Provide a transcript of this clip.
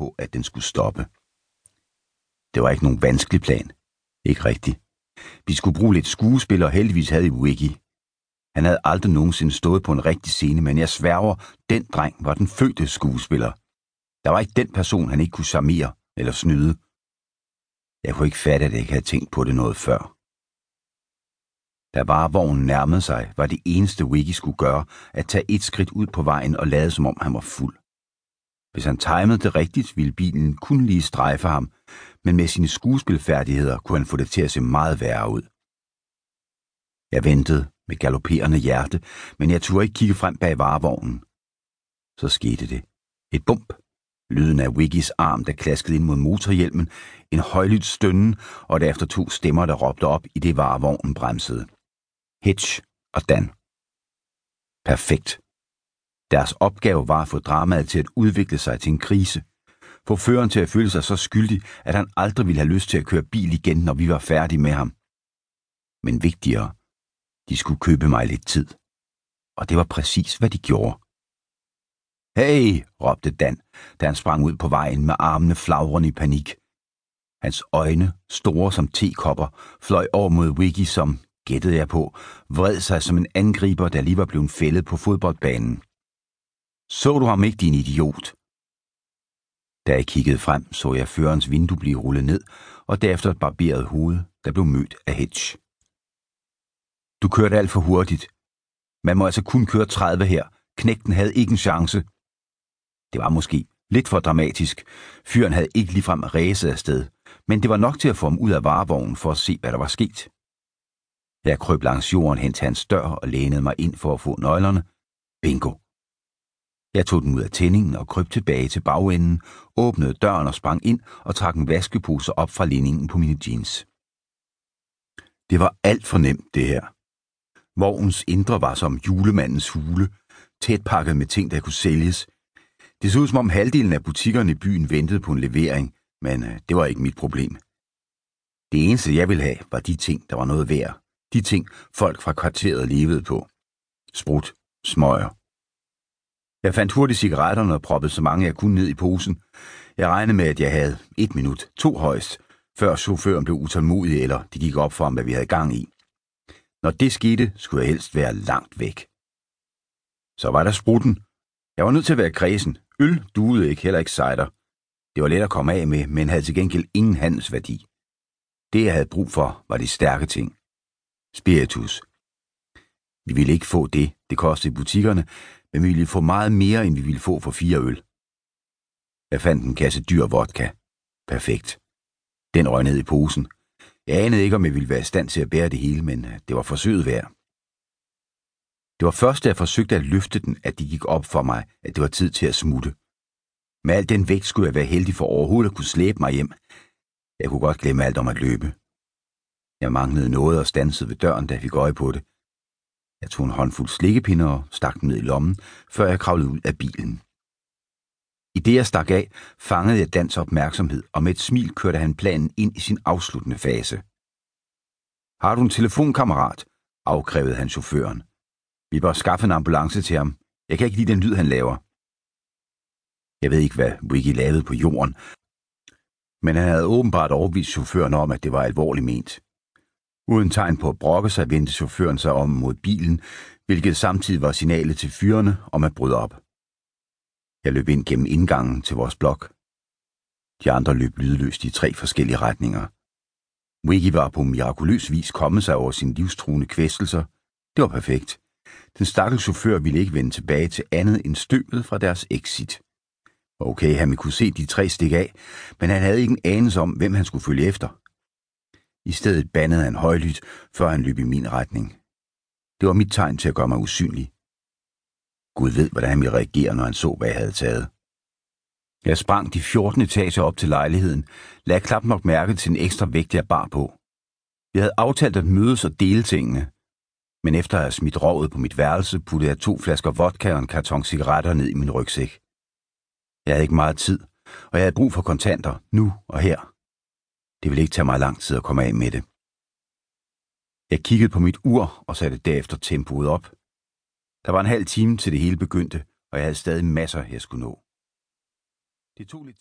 på, at den skulle stoppe. Det var ikke nogen vanskelig plan. Ikke rigtigt. Vi skulle bruge lidt skuespil, og heldigvis havde vi Wiggy. Han havde aldrig nogensinde stået på en rigtig scene, men jeg sværger, den dreng var den fødte skuespiller. Der var ikke den person, han ikke kunne samere eller snyde. Jeg kunne ikke fatte, at jeg ikke havde tænkt på det noget før. Da varevognen nærmede sig, var det eneste Wiggy skulle gøre, at tage et skridt ud på vejen og lade som om han var fuld. Hvis han timede det rigtigt, ville bilen kun lige strejfe ham, men med sine skuespilfærdigheder kunne han få det til at se meget værre ud. Jeg ventede med galopperende hjerte, men jeg turde ikke kigge frem bag varevognen. Så skete det. Et bump. Lyden af Wiggys arm, der klaskede ind mod motorhjelmen, en højlydt stønnen, og derefter to stemmer, der råbte op, i det varevognen bremsede. Hitch og Dan. Perfekt. Deres opgave var at få dramaet til at udvikle sig til en krise. Få føreren til at føle sig så skyldig, at han aldrig ville have lyst til at køre bil igen, når vi var færdige med ham. Men vigtigere, de skulle købe mig lidt tid. Og det var præcis, hvad de gjorde. Hey, råbte Dan, da han sprang ud på vejen med armene flagrende i panik. Hans øjne, store som tekopper, fløj over mod Wiggy, som, gættede jeg på, vred sig som en angriber, der lige var blevet fældet på fodboldbanen. Så du ham ikke, din idiot? Da jeg kiggede frem, så jeg førerens vindue blive rullet ned, og derefter et barberet hoved, der blev mødt af Hitch. Du kørte alt for hurtigt. Man må altså kun køre 30 her. Knægten havde ikke en chance. Det var måske lidt for dramatisk. Fyren havde ikke ligefrem ræset afsted, men det var nok til at få ham ud af varevognen for at se, hvad der var sket. Jeg krøb langs jorden hen til hans dør og lænede mig ind for at få nøglerne. Bingo! Jeg tog den ud af tændingen og kryb tilbage til bagenden, åbnede døren og sprang ind og trak en vaskepose op fra linningen på mine jeans. Det var alt for nemt, det her. Vognens indre var som julemandens hule, tæt pakket med ting, der kunne sælges. Det så ud som om halvdelen af butikkerne i byen ventede på en levering, men øh, det var ikke mit problem. Det eneste, jeg ville have, var de ting, der var noget værd. De ting, folk fra kvarteret levede på. Sprut, smøger. Jeg fandt hurtigt cigaretterne og proppede så mange, jeg kunne ned i posen. Jeg regnede med, at jeg havde et minut, to højst, før chaufføren blev utålmodig, eller det gik op for ham, hvad vi havde gang i. Når det skete, skulle jeg helst være langt væk. Så var der sprutten. Jeg var nødt til at være kredsen. Øl duede ikke, heller ikke cider. Det var let at komme af med, men havde til gengæld ingen handelsværdi. Det, jeg havde brug for, var de stærke ting. Spiritus. Vi ville ikke få det, det kostede i butikkerne, men vi ville få meget mere, end vi ville få for fire øl. Jeg fandt en kasse dyr vodka. Perfekt. Den røg ned i posen. Jeg anede ikke, om jeg ville være i stand til at bære det hele, men øh, det var forsøget værd. Det var først, da jeg forsøgte at løfte den, at det gik op for mig, at det var tid til at smutte. Med al den vægt skulle jeg være heldig for overhovedet at kunne slæbe mig hjem. Jeg kunne godt glemme alt om at løbe. Jeg manglede noget og stansede ved døren, da jeg fik øje på det. Jeg tog en håndfuld slikkepinde og stak dem ned i lommen, før jeg kravlede ud af bilen. I det jeg stak af, fangede jeg Dans opmærksomhed, og med et smil kørte han planen ind i sin afsluttende fase. Har du en telefonkammerat? afkrævede han chaufføren. Vi bør skaffe en ambulance til ham. Jeg kan ikke lide den lyd, han laver. Jeg ved ikke, hvad Wiggy lavede på jorden, men han havde åbenbart overbevist chaufføren om, at det var alvorligt ment. Uden tegn på at brokke sig, vendte chaufføren sig om mod bilen, hvilket samtidig var signalet til fyrene om at bryde op. Jeg løb ind gennem indgangen til vores blok. De andre løb lydløst i tre forskellige retninger. Wiggy var på mirakuløs vis kommet sig over sin livstruende kvæstelser. Det var perfekt. Den stakkels chauffør ville ikke vende tilbage til andet end støvet fra deres exit. Okay, han kunne se de tre stik af, men han havde ikke en anelse om, hvem han skulle følge efter. I stedet bandede han højlydt, før han løb i min retning. Det var mit tegn til at gøre mig usynlig. Gud ved, hvordan han ville reagere, når han så, hvad jeg havde taget. Jeg sprang de 14 etager op til lejligheden, lagde knap nok mærke til en ekstra vægt, jeg bar på. Vi havde aftalt at mødes og dele tingene, men efter at have smidt rovet på mit værelse, puttede jeg to flasker vodka og en karton cigaretter ned i min rygsæk. Jeg havde ikke meget tid, og jeg havde brug for kontanter, nu og her. Det ville ikke tage mig lang tid at komme af med det. Jeg kiggede på mit ur og satte derefter tempoet op. Der var en halv time til det hele begyndte, og jeg havde stadig masser, jeg skulle nå. Det tog lidt tid.